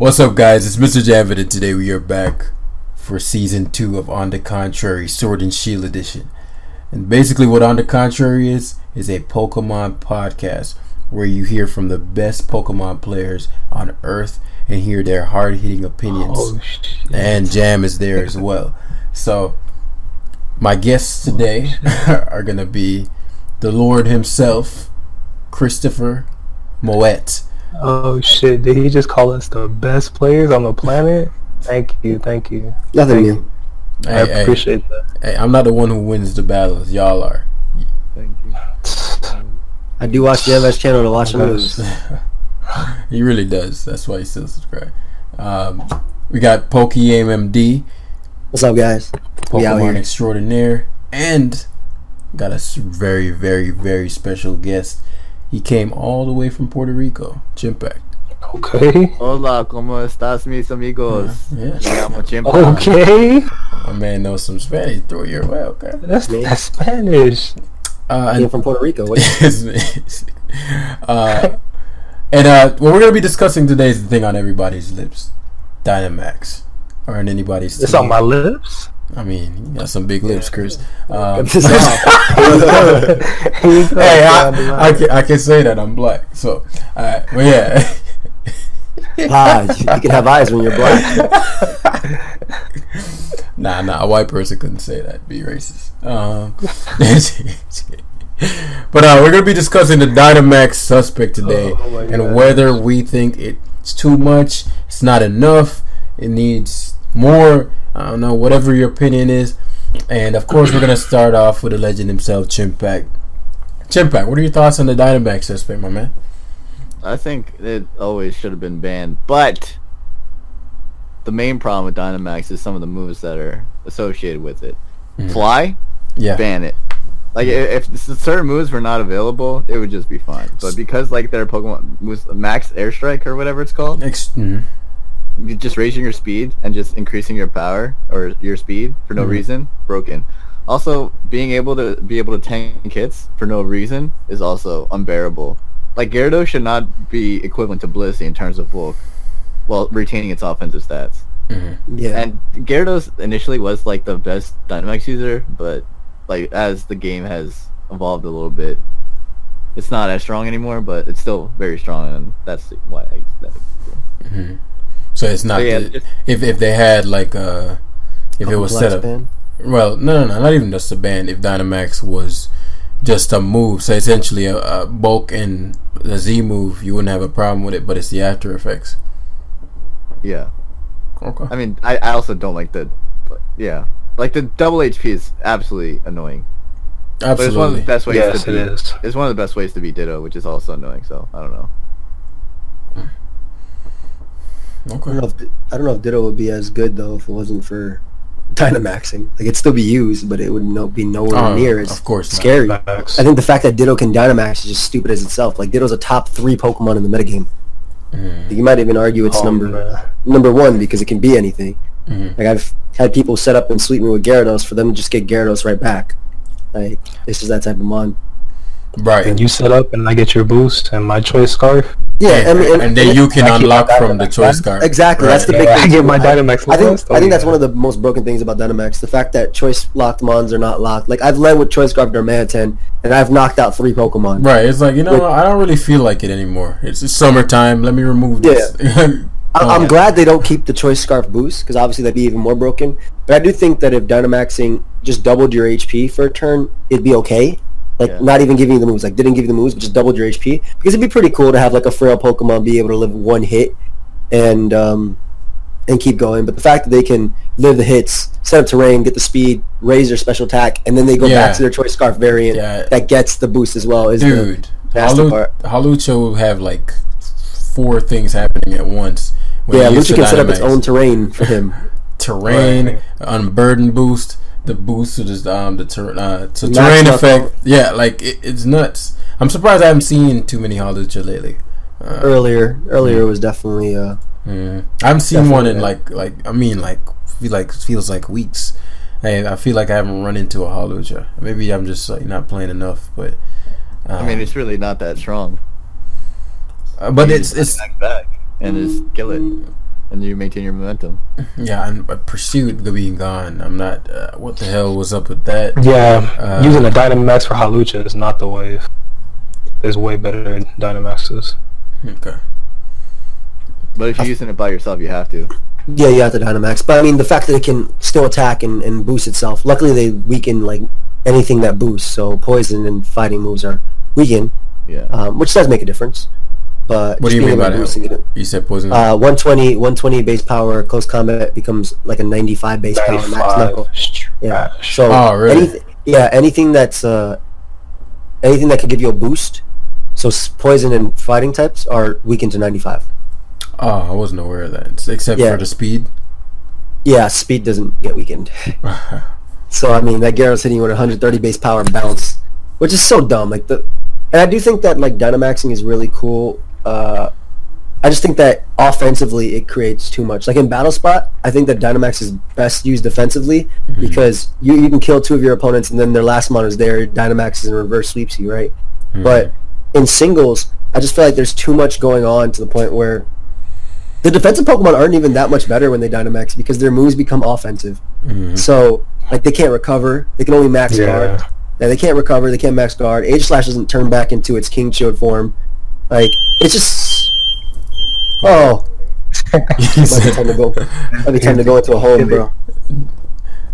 What's up, guys? It's Mr. Javid, and today we are back for season two of On the Contrary Sword and Shield Edition. And basically, what On the Contrary is is a Pokemon podcast where you hear from the best Pokemon players on Earth and hear their hard hitting opinions. Oh, and Jam is there as well. So, my guests today oh, are gonna be the Lord himself, Christopher Moet. Oh shit! Did he just call us the best players on the planet? Thank you, thank you. Nothing Thank new. I Hey, hey, appreciate that. hey, I'm not the one who wins the battles. Y'all are. Thank you. I do watch the MS channel to watch the Yes. moves. he really does. That's why he still subscribe. Um, we got Pokey MMD, What's up, guys? We out Pokemon here. extraordinaire, and got a very, very, very special guest. He came all the way from Puerto Rico, Chimpact. Okay. Hola, ¿cómo estás, mis amigos? Yeah. Me llamo Chimpa. Okay. My man knows some Spanish. Throw your way, okay? That's Me. that's Spanish. Uh, Came and, from Puerto Rico. What uh, and uh, what we're gonna be discussing today is the thing on everybody's lips, Dynamax, or on anybody's. It's team. on my lips. I mean, you got some big lips, Chris. Um, This is- Here you go, hey, I. I, can, I can say that I'm black. So, uh, but yeah. ah, you can have eyes when you're black. nah, nah, a white person couldn't say that. Be racist. Um, but uh, we're gonna be discussing the Dynamax suspect today, Oh my and whether we think it's too much, it's not enough, it needs more. I don't know, whatever your opinion is. And of course, we're gonna start off with the legend himself, Chimpact. Chimpact, what are your thoughts on the Dynamax suspect, my man? I think it always should have been banned, but the main problem with Dynamax is some of the moves that are associated with it. Mhm. Fly, Yeah. ban it. Like if certain moves were not available, it would just be fine. But because like their Pokemon moves, Max Airstrike or whatever it's called, Ex- mhm. You just raising your speed and just increasing your power or your speed for no Mhm. reason, broken. Also, being able to be able to tank hits for no reason is also unbearable. Like Gyarados should not be equivalent to Blissey in terms of bulk, while retaining its offensive stats. Mhm. Yeah. And Gyarados initially was like the best Dynamax user, but like as the game has evolved a little bit, it's not as strong anymore. But it's still very strong, and that's why I use that. Mhm. So it's not But yeah, the- if if they had like uh if it was set up Black well no no no not even just a band if Dynamax was just a move so essentially a, a bulk and the Z move you wouldn't have a problem with it but it's the after effects Yeah. okay I mean, I, I also don't like the, yeah, like the double HP is absolutely annoying. But it's one of absolutely the best ways Yes, to it beat. is. It's one of the best ways to be Ditto, which is also annoying. So I don't know. I don't know if I don't know if Ditto would be as good though if it wasn't for Dynamaxing. Like it'd still be used, but it would no, be nowhere Oh, near as of course scary. Facts. I think the fact that Ditto can Dynamax is just stupid as itself. Like Ditto's a top three Pokemon in the metagame. Mhm. You might even argue it's Oh, number man. number one because it can be anything. Mhm. Like I've had people set up and sweep me with Gyarados for them to just get Gyarados right back. Like it's just that type of mon. Right And you set up, and I get your boost and my choice scarf. Yeah, and, I mean, and, and then you can unlock from the choice scarf. card exactly. That's the Right. big Yeah, thing. I get my Dynamax I think. I think that's one of the most broken things about Dynamax. The fact that choice locked mons are not locked. Like I've led with choice scarf Darmanitan, and I've knocked out three Pokemon. right it's like you know Like- I don't really feel like it anymore it's, it's summertime let me remove this I- Oh, I'm yeah. glad they don't keep the choice scarf boost because obviously that'd be even more broken. But I do think that if Dynamaxing just doubled your HP for a turn, it'd be okay. Like Yeah. not even giving you the moves, like didn't give you the moves, but just doubled your HP because it'd be pretty cool to have like a frail Pokemon be able to live one hit and um and keep going. But the fact that they can live the hits, set up terrain, get the speed, raise their special attack, and then they go Yeah. back to their choice scarf variant Yeah. that gets the boost as well is the dude nasty Halu- part. Hawlucha have like four things happening at once Yeah, Lucha can set up its own terrain for him. terrain, Right. unburden boost, the boost to the um the ter- uh, to terrain knuckle. effect. Yeah, like it, it's nuts. I'm surprised I haven't seen too many Hawlucha lately. Uh, earlier, earlier was definitely uh, mm. I haven't seen one in Definitely, like like I mean like feel like feels like weeks. I, I feel like I haven't run into a Hawlucha. Maybe I'm just like not playing enough, but uh, I mean, it's really not that strong. uh, but You it's just it's back back and just kill it. And you maintain your momentum. Yeah, and but pursuit being gone. I'm not. Uh, what the hell was up with that? Yeah, Uh, using a Dynamax for Hawlucha is not the wave. There's way better Dynamaxes. Okay. But if you're using it by yourself, you have to. Yeah, you have the Dynamax. But I mean, the fact that it can still attack and, and boost itself. Luckily, they weaken like anything that boosts. So poison and fighting moves are weakened, Yeah. um, which does make a difference. But What do you mean by that? it- You said poison. Uh, 120, 120 base power, close combat becomes like a 95 base power max 95. knuckle. Yeah. So Oh, really? anything, yeah, anything that's uh, anything that could give you a boost. So poison and fighting types are weakened to 95. oh, I wasn't aware of that. Except Yeah. for the speed. Yeah, speed doesn't get weakened. So I mean, that Gyarados hitting you with 130 base power bounce, which is so dumb. Like the, and I do think that like Dynamaxing is really cool. Uh, I just think that offensively it creates too much. Like in Battle Spot, I think that Dynamax is best used defensively because you, you can kill two of your opponents and then their last mon is there. Dynamax is in reverse sweeps you, right? But in singles, I just feel like there's too much going on to the point where the defensive Pokemon aren't even that much better when they Dynamax because their moves become offensive. Mhm. So like they can't recover. They can only max guard. Yeah. Yeah, they can't recover. They can't max guard. Aegislash doesn't turn back into its King Shield form. Like it's just oh, He might be time to go. Might be time to go into a home, bro.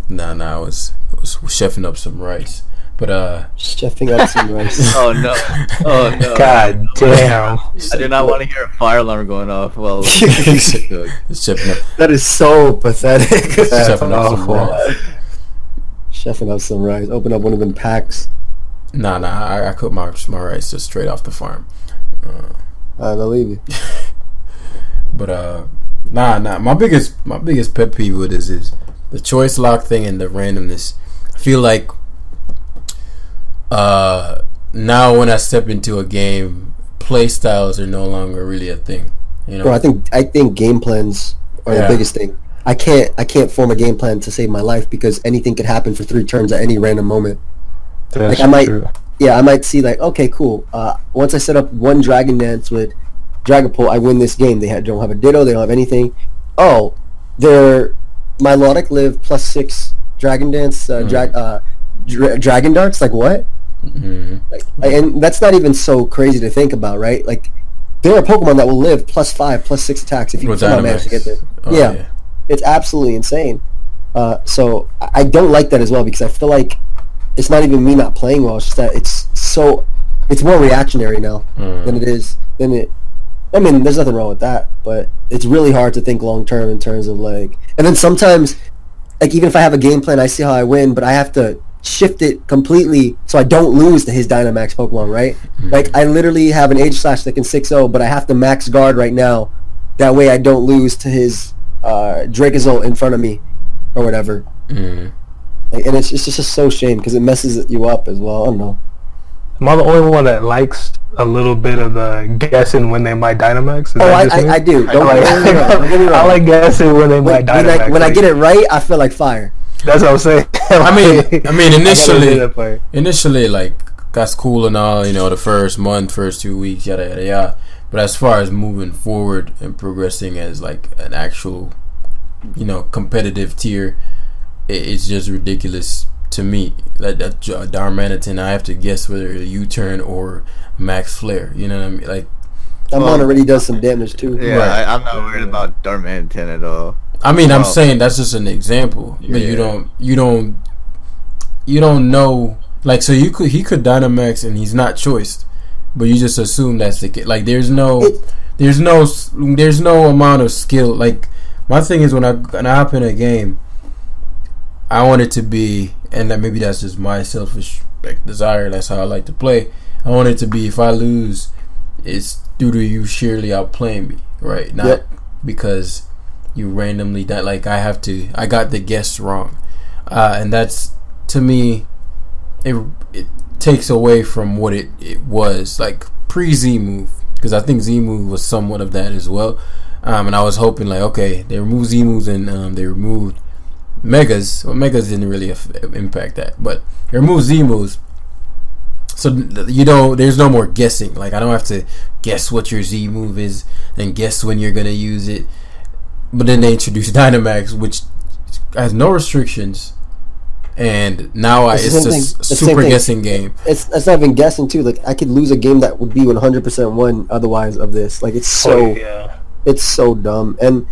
Nah, nah, I was, I was chefing up some rice. But uh, Chefing up some rice. Oh no! Oh no! God damn. I do not want to hear a fire alarm going off. Well, just chefing up, That is so pathetic. chefing up some awful. rice. Chefing up some rice. Open up one of them packs. Nah, nah, I, I cook my my rice just straight off the farm. Uh, I believe you. But uh, nah, nah. My biggest my biggest pet peeve with this is the choice lock thing and the randomness. I feel like uh now when I step into a game, play styles are no longer really a thing. You know, Bro, I think I think game plans are Yeah. the biggest thing. I can't I can't form a game plan to save my life because anything could happen for three turns at any random moment. That's Like, I might- true. Yeah, I might see like, okay, cool. Uh, once I set up one Dragon Dance with Dragapult, I win this game. They ha- don't have a Ditto, they don't have anything. Oh, they're Milotic live plus six Dragon Dance, uh, dra- uh, dra- Dragon Darts. Like what? Mhm. Like, and that's not even so crazy to think about, right? Like, there are Pokemon that will live plus five, plus six attacks if you With somehow manage to get there. Oh, yeah, it's absolutely insane. Uh, so I don't like that as well because I feel like it's not even me not playing well. It's just that it's so it's more reactionary now Mm. than it is than it. I mean, there's nothing wrong with that, but it's really hard to think long term in terms of like. And then sometimes, like even if I have a game plan, I see how I win, but I have to shift it completely so I don't lose to his Dynamax Pokemon, right? Like I literally have an Aegislash that can 6-0, but I have to max guard right now. That way I don't lose to his uh, Dracozolt in front of me or whatever. Mm. Like, and it's, it's just so shame because it messes you up as well. I don't know. Am I the only one that likes a little bit of the guessing when they might Dynamax? Is Oh, I. I, I do. Don't, I don't get me wrong. Don't get me like. I like guessing when they when, might when Dynamax. I, when I get it right, I feel like fire. That's what I'm saying. I mean, I mean, initially, do initially, like that's cool and all, you know, the first month, first two weeks, yada yada yada. But as far as moving forward and progressing as like an actual, you know, competitive tier, it, it's just ridiculous to me. Like that J- Darmanitan, I have to guess whether a U-turn or Max Flare. You know what I mean? Like, That Well- mon already does some damage too. yeah, Right. I, I'm not worried about Darmanitan at all. I mean, I'm saying that's just an example, but you don't, you don't, you don't know. Like, so you could, he could Dynamax and he's not choiced, but you just assume that's the case. Like, there's no, there's no, there's no amount of skill. Like, my thing is when I when I hop in a game, I want it to be, and that maybe that's just my selfish like desire. That's how I like to play. I want it to be if I lose, it's due to you sheerly outplaying me, right? Not Yep. because you randomly that like I have to. I got the guess wrong, uh, and that's to me, it it takes away from what it it was like pre Z move because I think Z move was somewhat of that as well. Um, and I was hoping like okay, they removed Z moves and um, they removed megas. Well, megas didn't really aff- impact that, but they removed Z moves. So th- you know, there's no more guessing. Like I don't have to guess what your Z move is and guess when you're gonna use it. but then they introduced Dynamax, which has no restrictions, and now I, It's the it's same just thing. It's the same super thing. guessing game. It's it's not even guessing too. Like I could lose a game that would be 100% won otherwise of this. Like it's oh, so Oh, yeah. it's so dumb. And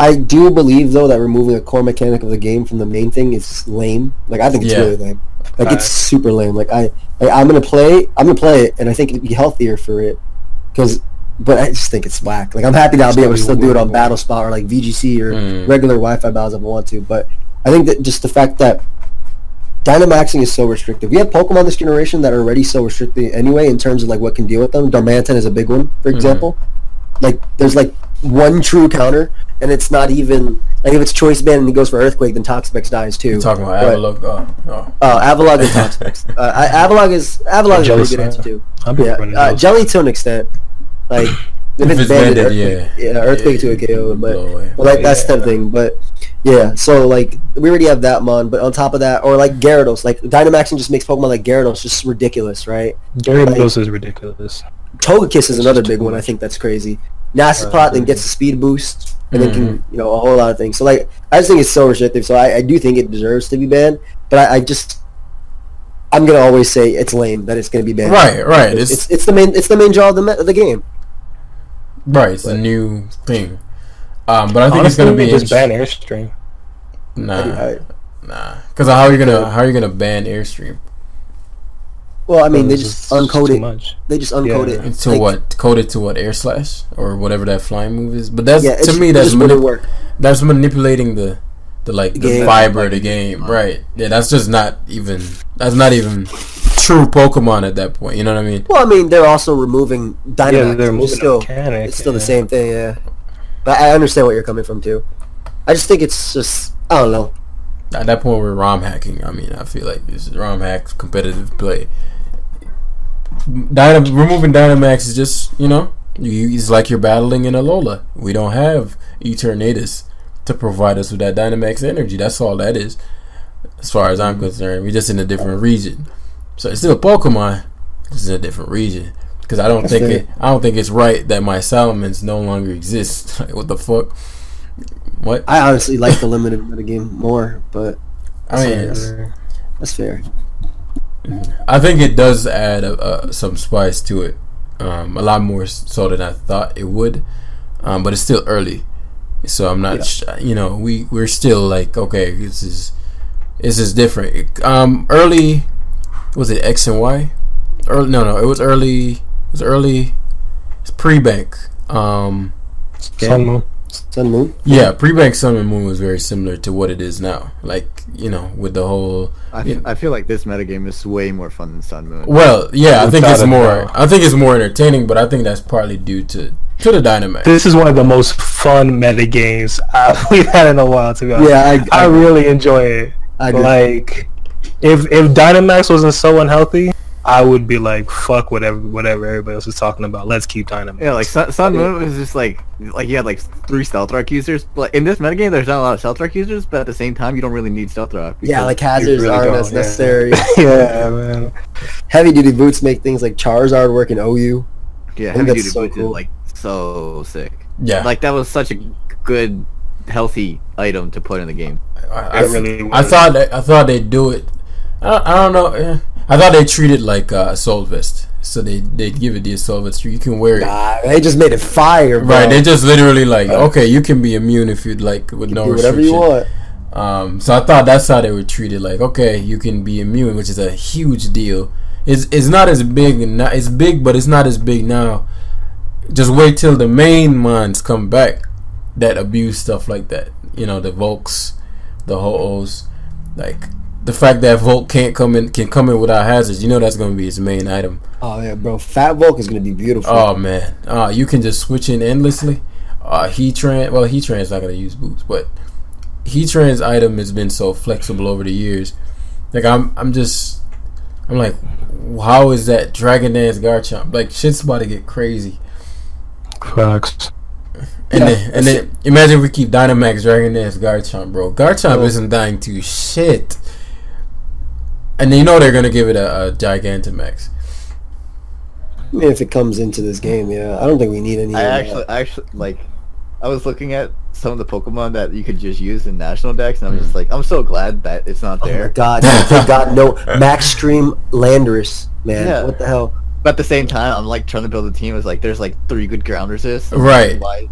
I do believe though that removing a core mechanic of the game from the main thing is lame. Like I think it's Yeah. really lame. Like it's super lame. Like I, I I'm gonna play. I'm gonna play it, and I think it'd be healthier for it. Because, but I just think it's whack. Like I'm happy that I'll be able to still do it on. Battle Spot or like VGC or Mm. regular Wi-Fi battles if I want to. But I think that just the fact that Dynamaxing is so restrictive. We have Pokemon this generation that are already so restricted anyway in terms of like what can deal with them. Darmanitan is a big one, for example. Like there's like one true counter, and it's not even like if it's Choice Band and he goes for Earthquake, then Toxapex dies too. You're talking about But- Avalugg. Oh, oh. Oh, Avalugg and Toxapex. uh, I- Avalugg is Avalugg is a pretty good Jellicent. answer too. I'll be Yeah, running uh. Jelly to an extent. Like if, If it's it's banded, banded, Earthquake, yeah. yeah, Earthquake to a Yeah, KO, but blow away. well, like that's Yeah. the thing. But yeah, so like we already have that mon, but on top of that, or like Gyarados, like Dynamaxing just makes Pokemon like Gyarados just ridiculous, right? Gyarados is ridiculous. Togekiss is It's another big one. I think that's crazy. Nasty Plot Right. then gets a speed boost, and then Mm-hmm. can you know a whole lot of things. So like I just think it's so restrictive. So I, I do think it deserves to be banned, but I, I just I'm gonna always say it's lame that it's gonna be banned. Right, right. It's, It's, it's it's the main it's the main draw of the of the game. right. It's a new thing. Um, but I think Honestly, it's gonna be just ban interest- Airstream. Nah, I- nah. Because how are you gonna how are you gonna ban Airstream? Well, I mean they It's just it's uncode it. much. They just uncode Yeah. it. To Like, what? Coded to what? Air slash or whatever that flying move is. But that's Yeah, to me that's just manip- work. that's manipulating the the like the Game. fiber of the game. Uh-huh. Right. Yeah, that's just not even that's not even true Pokemon at that point. You know what I mean? Well, I mean they're also removing Dynamax. Yeah, they're which is moving still mechanic. it's still the same thing. Yeah, but I understand what you're coming from too. I just think it's just I don't know. At that point, we're ROM hacking. I mean, I feel like it's ROM hack competitive play. Dynam- removing Dynamax is just you know, you, it's like you're battling in Alola. We don't have Eternatus to provide us with that Dynamax energy. That's all that is, as far as I'm concerned. We're just in a different region, so it's still Pokemon, just in a different region. Because I don't That's think fair. it, I don't think it's right that my Salamence no longer exists. Like, what the fuck? What? I honestly like the limited metagame more, but I mean, that's fair. I think it does add uh, some spice to it, um, a lot more so than I thought it would. Um, but it's still early, so I'm not. Yeah. Sh- you know, we we're still like, okay, this is this is different. Um, early was it X and Y? Early? No, no, it was early. It was early. It's pre-bank. Um, Sun Moon. Sun Moon. yeah, pre-bank Sun and Moon was very similar to what it is now. Like you know, with the whole I, Yeah. I feel like this metagame is way more fun than Sun Moon. Well, yeah, I think it's more. doubt. I think it's more entertaining, but I think that's partly due to to the Dynamax. This is one of the most fun meta games uh, we've had in a while. To be honest, Yeah, I, I I, really enjoy it. I. Like, if if Dynamax wasn't so unhealthy, I would be like, fuck whatever whatever everybody else is talking about. Let's keep Dynamax. Yeah, like Sun, Sun Moon was just like like you had like three Stealth Rock users, but in this metagame there's not a lot of Stealth Rock users, but at the same time you don't really need Stealth Rock. yeah, like hazards really aren't as yeah. necessary. yeah, man. Heavy duty boots make things like Charizard work in OU. yeah, heavy duty so boots cool. is like so sick. yeah, Like that was such a good, healthy item to put in the game. I, I, It really I thought that, I thought they'd do it. I, I don't know. eh. I thought they treated like uh, Assault Vest, so they they give it the Assault Vest. You can wear it. Nah, they just made it fire, bro. Right, they just literally like, okay, you can be immune if you'd like with no do whatever you want. Um, so I thought that's how they were treated. Like, okay, you can be immune, which is a huge deal. It's it's not as big, not, it's big, but it's not as big now. Just wait till the main minds come back that abuse stuff like that. You know, the Volks, the Ho-Ohs, like the fact that Volk can't come in can come in without hazards. You know that's going to be his main item. Oh yeah, bro. Fat Volk is gonna be beautiful. Oh man, uh, you can just switch in endlessly. Uh, Heatran, well, Heatran's not gonna use boots, but Heatran's item has been so flexible over the years. Like I'm, I'm just, I'm like, how is that Dragon Dance Garchomp? Like shit's about to get crazy. Facts. And Yeah, then, and then imagine if we keep Dynamax Dragon Dance Garchomp, bro. Garchomp Oh. isn't dying to shit. And you know they're gonna give it a, a Gigantamax. I mean, if it comes into this game, yeah. I don't think we need any. I of that. actually, actually like, I was looking at some of the Pokemon that you could just use in national dex, and I'm just like, I'm so glad that it's not there. Oh my there. god, they got no Max Stream Landorus, man. Yeah. What the hell? But at the same time, I'm like trying to build a team. It's like there's like three good ground resists. Right. Why-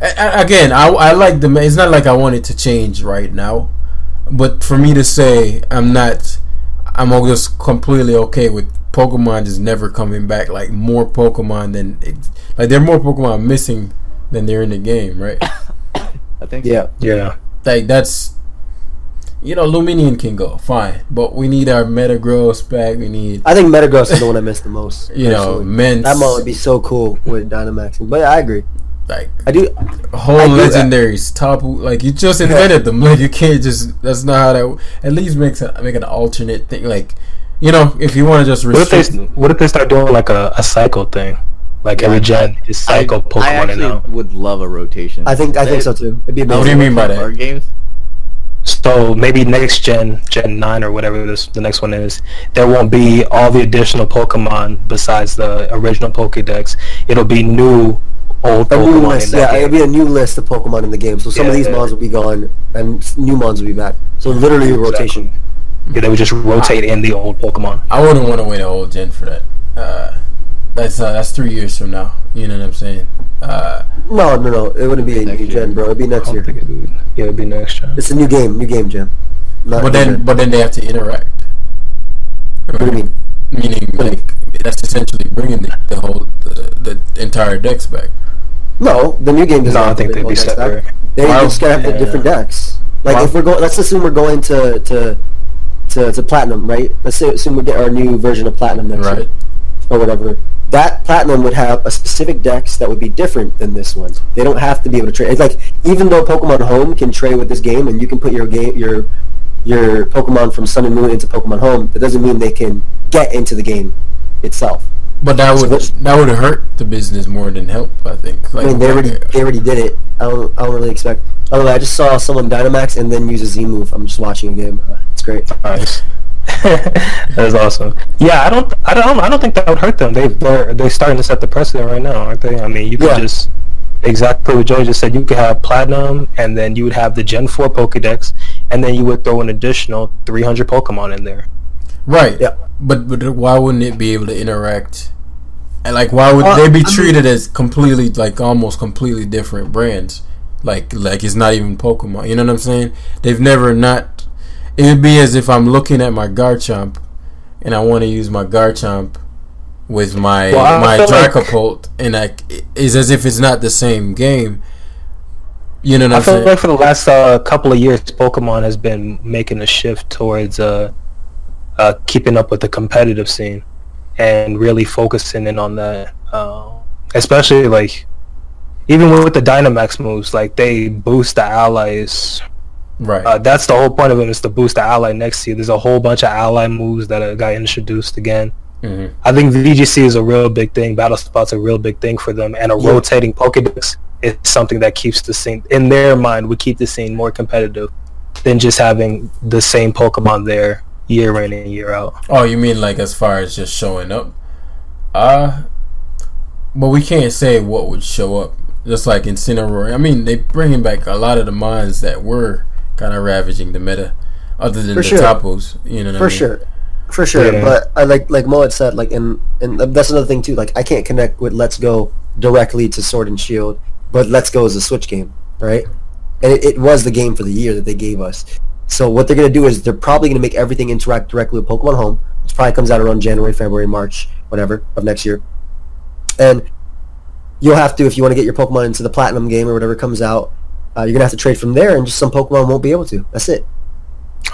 A- a- again, I, I like the. It's not like I want it to change right now, but for me to say I'm not, I'm just completely okay with Pokemon just never coming back. Like more Pokemon than it, like there are more Pokemon missing than they're in the game, right? I think. Yeah. Yeah. like that's you know Lumineon can go fine, but we need our Metagross back. We need I think Metagross is the one I miss the most. you know personally. That mod would be so cool with Dynamax. But yeah, I agree. Like I do. whole I do that. legendaries top like you just invented them like you can't just that's not how that at least makes a, make an alternate thing like you know if you want to just What if they What if they start doing like a, a cycle thing, like every gen just I, cycle I Pokemon in actually now. would love a rotation. I think. I think so too. It'd be amazing. What do you mean by that? Card games. So maybe next gen, Gen nine or whatever this the next one is, there won't be all the additional Pokemon besides the original Pokédex. It'll be new old A new Pokemon list, in yeah, that it'll be a new list of Pokemon in the game. So some of these yeah. mons will be gone, and new mons will be back. So literally a rotation. Yeah, they would just rotate in the old Pokemon. I wouldn't want to wait a whole gen for that uh, that's uh, that's three years from now you know what I'm saying uh, No, no, no. It wouldn't be a new year. gen, bro. It'd be next year. it would. Yeah, it'd be next gen. It's a new game, new game, Jim. Not but then gen. but then they have to interact what do you mean? meaning like that's essentially bringing the, the whole the, the entire dex back No, the new game doesn't. No, I have to think they'd be all dex back. separate. They Wow. just gotta have the Yeah. different dex. Like Wow. if we're going, let's assume we're going to to to, to platinum, right? Let's say, assume we get our new version of platinum next right year or whatever. That platinum would have a specific dex that would be different than this one. They don't have to be able to trade. It's like even though Pokemon Home can trade with this game, and you can put your game your your Pokemon from Sun and Moon into Pokemon Home, that doesn't mean they can get into the game itself. but that would Switch. that would hurt the business more than help I think like I mean, they already they already did it. I don't I don't really expect. By the way, I just saw someone Dynamax and then use a Z move. I'm just watching a game. Uh, it's great. Nice. That's awesome. Yeah, I don't, I don't, I don't think that would hurt them. They, they're, they're starting to set the precedent right now, aren't they? I mean, you could Yeah. just exactly what Joey just said. You could have platinum, and then you would have the Gen Four Pokédex, and then you would throw an additional 300 Pokemon in there. Right. Yeah. But but why wouldn't it be able to interact? And like, why would Uh, they be I mean- treated as completely like almost completely different brands? Like like it's not even Pokemon. You know what I'm saying? They've never not. It'd be as if I'm looking at my Garchomp, and I want to use my Garchomp with my Well, my feel like- and I it's as if it's not the same game. You know what I I'm feel saying? like for the last uh, couple of years, Pokemon has been making a shift towards uh, uh, keeping up with the competitive scene and really focusing in on that. Uh, especially like even with the Dynamax moves, like they boost the allies. right. Uh, that's the whole point of them is to boost the ally next to you. There's a whole bunch of ally moves that got introduced again. hmm I think VGC is a real big thing. Battle Spot's a real big thing for them, and a Yeah. rotating Pokédex is something that keeps the scene in their mind. would keep the scene more competitive than just having the same Pokemon there year in and year out. Oh, you mean like as far as just showing up? Uh but we can't say what would show up. Just like in Incineroar. I mean, they bringing back a lot of the mons that were kind of ravaging the meta, other than For the sure. Tapus. You know, what I For mean? sure, for sure. Yeah. But I like like Mo had said, like and and that's another thing too. Like I can't connect with Let's Go directly to Sword and Shield, but Let's Go is a Switch game, right? And it, it was the game for the year that they gave us. So what they're gonna do is they're probably gonna make everything interact directly with Pokemon Home, which probably comes out around January, February, March, whatever of next year. And you'll have to if you want to get your Pokemon into the Platinum game or whatever comes out. Uh, you're gonna have to trade from there, and just some Pokemon won't be able to. That's it.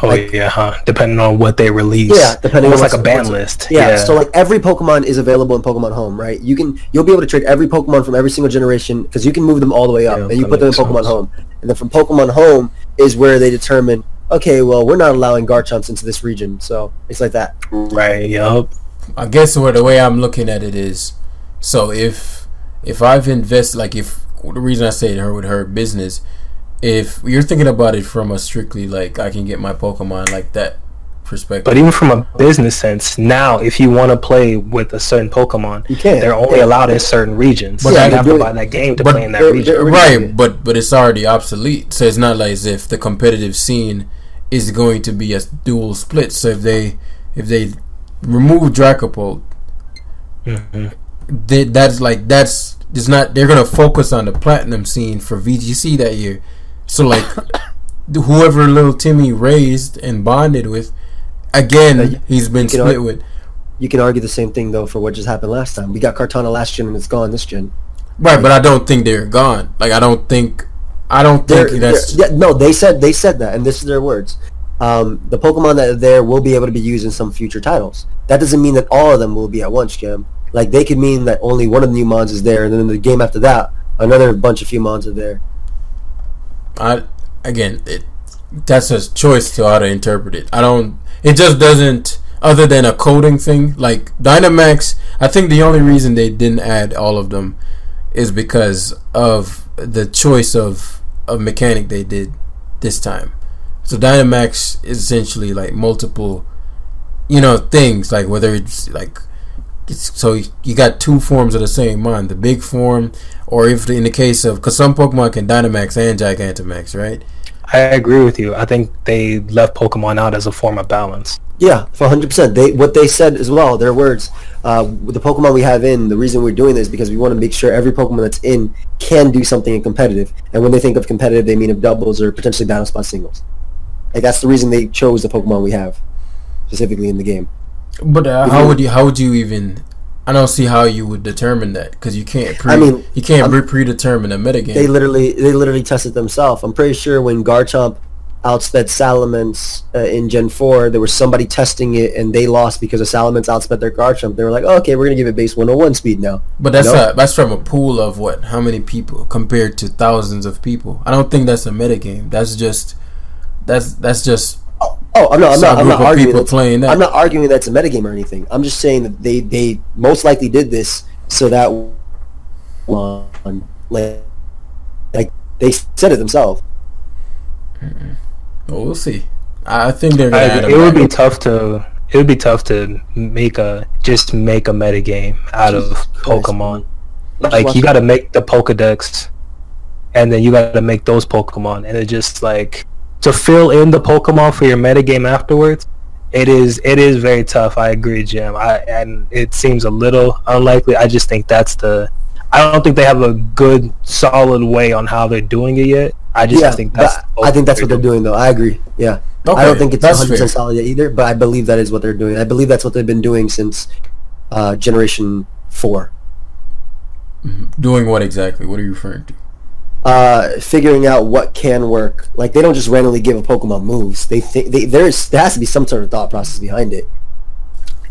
Oh Like- yeah, huh? Depending on what they release. Yeah, depending Almost on like a ban list. Yeah, so like every Pokemon is available in Pokemon Home, right? You can you'll be able to trade every Pokemon from every single generation because you can move them all the way up, Yeah, and you put them in Pokemon sense. Home, and then from Pokemon Home is where they determine, okay, well we're not allowing Garchomps into this region, so it's like that. right. Yup. I guess where the way I'm looking at it is, so if if I've invested, like if the reason I say her with her business, if you're thinking about it from a strictly like I can get my Pokemon like that perspective. But even from a business sense, now if you want to play with a certain Pokemon, You can. they're only allowed in certain regions. But so yeah, you have to doing- buy that game to but play in that region. they're- already doing right, but but it's already obsolete. So it's not like as if the competitive scene is going to be a dual split. So if they if they remove Dragapult, Mhm. they, that's like that's it's not they're gonna focus on the platinum scene for VGC that year. So like whoever little Timmy raised and bonded with, again he's been you know, split with. You can argue the same thing though for what just happened last time. We got Kartana last gen and it's gone this gen. Right, but I don't think they're gone. Like I don't think I don't They're, think that's they're- yeah, no, they said they said that, and this is their words. Um, the Pokemon that are there will be able to be used in some future titles. That doesn't mean that all of them will be at once, Jim. Like they could mean that only one of the new mons is there, and then the game after that, another bunch of few mons are there. I again, it, that's a choice to how to interpret it. I don't. It just doesn't. Other than a coding thing, like Dynamax, I think the only reason they didn't add all of them is because of the choice of of mechanic they did this time. So Dynamax is essentially like multiple, you know, things like whether it's like it's, so you got two forms of the same mon, the big form, or if in the case of because some Pokemon can Dynamax and Gigantamax, right? I agree with you. I think they left Pokemon out as a form of balance. Yeah, for hundred percent. They what they said as well. Their words. Uh, the Pokemon we have in, the reason we're doing this is because we want to make sure every Pokemon that's in can do something in competitive. And when they think of competitive, they mean of doubles or potentially battle spot singles. Like that's the reason they chose the Pokemon we have specifically in the game. But uh, how would you how would you even? I don't see how you would determine that because you can't. Pre, I mean, you can't I'm- pre- predetermine a metagame. They literally they literally tested themselves. I'm pretty sure when Garchomp outsped Salamence uh, in Gen 4, there was somebody testing it and they lost because of Salamence outsped their Garchomp. They were like, oh, okay, we're gonna give it base 101 speed now. but that's No. a, that's from a pool of what? How many people compared to thousands of people? I don't think that's a metagame. That's just that's that's just Oh, I'm not. I'm not. I'm not arguing. people That, playing that. I'm not arguing that's a metagame or anything. I'm just saying that they they most likely did this so that one like like they said it themselves. Well, we'll see. I I think they're gonna. I, add it would a be tough to it would be tough to make a just make a metagame out of Jesus Christ, Pokemon. man. Like you got to make the Pokedex, and then you got to make those Pokemon, and it just like to fill in the Pokemon for your metagame afterwards. It is it is very tough. I agree, Jim. I and it seems a little unlikely. I just think that's the. I don't think they have a good solid way on how they're doing it yet. I just yeah, think that's. I think that's what they're doing though. I agree. Yeah. I don't think it's 100 percent solid yet either, but I believe that is what they're doing. I believe that's what they've been doing since uh, Generation Four. Doing what exactly? What are you referring to? Uh, figuring out what can work. Like they don't just randomly give a Pokemon moves. They think they, there's there has to be some sort of thought process behind it.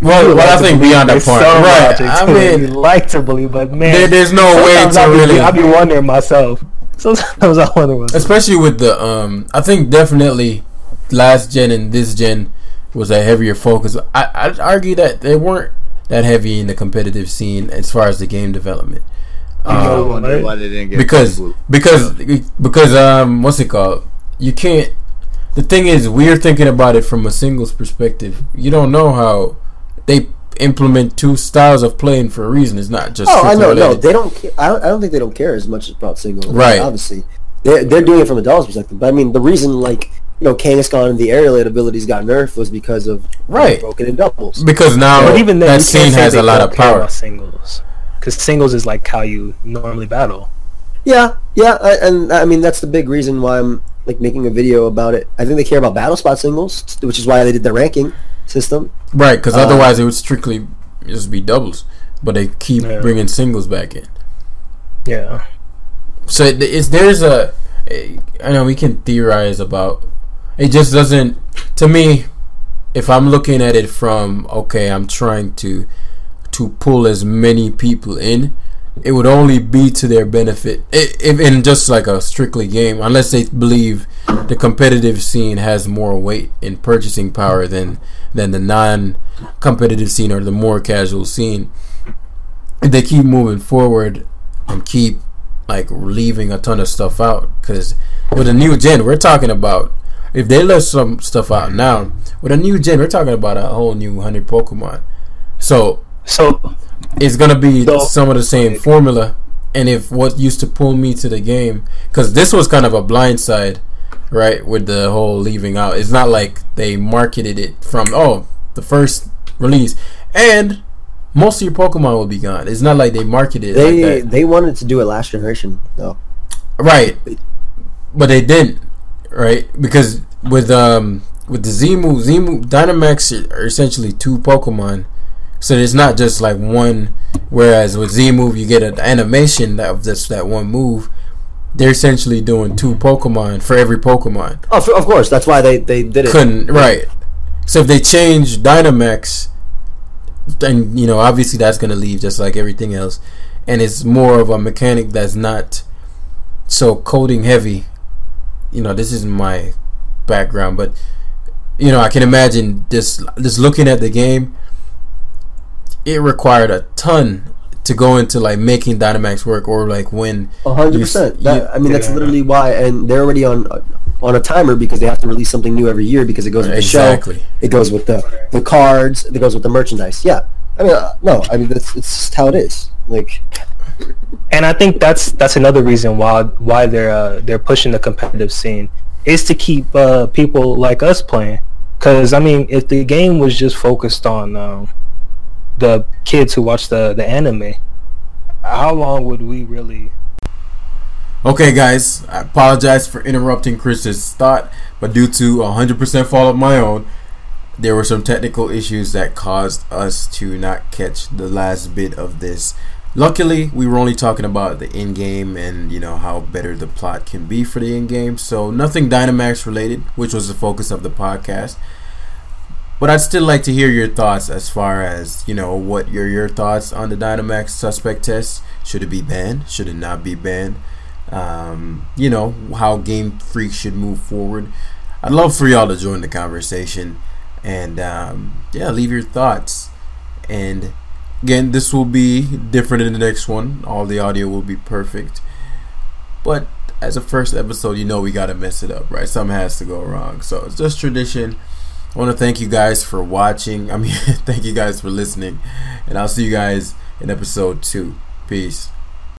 Well, well, I think beyond that point, part, some right? I mean, you like to believe, but man, there, there's no way sometimes to I be, really. I be wondering myself. Sometimes I wonder myself. especially with the um i think definitely last gen and this gen was a heavier focus i i'd argue that they weren't that heavy in the competitive scene as far as the game development I um, wonder right? why they didn't get because because because um what's it called you can't the thing is we're thinking about it from a singles perspective you don't know how they implement two styles of playing for a reason it's not just Oh, I strictly know. No, they don't. Care. I don't. I don't think they don't care as much about single. Right. Obviously, they're they're doing it from a doll's perspective. But I mean, the reason like you know Kangaskhan and the aerial abilities got nerfed was because of Right. broken in doubles. because now But even then, that you scene has a lot of power about singles, because singles is like how you normally battle. Yeah, yeah, I, and I mean that's the big reason why I'm like making a video about it. I think they care about battle spot singles, which is why they did the ranking system. Right, because Uh, otherwise it would strictly just be doubles, but they keep Yeah. bringing singles back in. Yeah, So it, it's there's a, I know we can theorize about. It just doesn't to me. If I'm looking at it from okay, I'm trying to to pull as many people in. It would only be to their benefit, if in just like a strictly game, unless they believe the competitive scene has more weight in purchasing power than than the non-competitive scene or the more casual scene. If they keep moving forward and keep like leaving a ton of stuff out, because with a new gen, we're talking about if they let some stuff out now with a new gen, we're talking about a whole new hundred Pokemon. So So it's gonna be So- some of the same formula. And if what used to pull me to the game, because this was kind of a blind side, right, with the whole leaving out. It's not like they marketed it from oh the first release, and most of your Pokemon will be gone. It's not like they marketed it They like that, they wanted to do it last generation though. right? But they didn't, right? Because with um with the Zemu, Zemu Dynamax are essentially two Pokemon. So it's not just like one. Whereas with Z move, you get an animation of just that one move. They're essentially doing two Pokemon for every Pokemon. Oh, f- of course. That's why they they did it. Couldn't right. So if they change Dynamax, then you know obviously that's gonna leave just like everything else, and it's more of a mechanic that's not so coding heavy. You know, this isn't my background, but you know I can imagine just just looking at the game it required a ton to go into like making Dynamax work or like when A hundred percent. s- I mean, that's Yeah. literally why, and they're already on on a timer because they have to release something new every year because it goes with the show. exactly It goes with the the cards. It goes with the merchandise. Yeah. I mean, uh, no. I mean, that's it's just how it is. Like, and I think that's that's another reason why why they're uh, they're pushing the competitive scene is to keep uh, people like us playing. Because I mean, if the game was just focused on um, the kids who watch the the anime, how long would we really? Okay, guys, I apologize for interrupting Chris's thought, but due to 100% fault of my own, there were some technical issues that caused us to not catch the last bit of this. Luckily, we were only talking about the in game and you know how better the plot can be for the in game, so nothing Dynamax related, which was the focus of the podcast. But I'd still like to hear your thoughts as far as you know what your your thoughts on the Dynamax suspect test. Should it be banned? Should it not be banned? um, you know how Game Freak should move forward. I'd love for y'all to join the conversation and um, yeah, leave your thoughts. And again, this will be different in the next one. All the audio will be perfect, but as a first episode, you know we gotta mess it up, right? Something has to go wrong, so it's just tradition. I want to thank you guys for watching. I mean, thank you guys for listening, and I'll see you guys in episode two. Peace.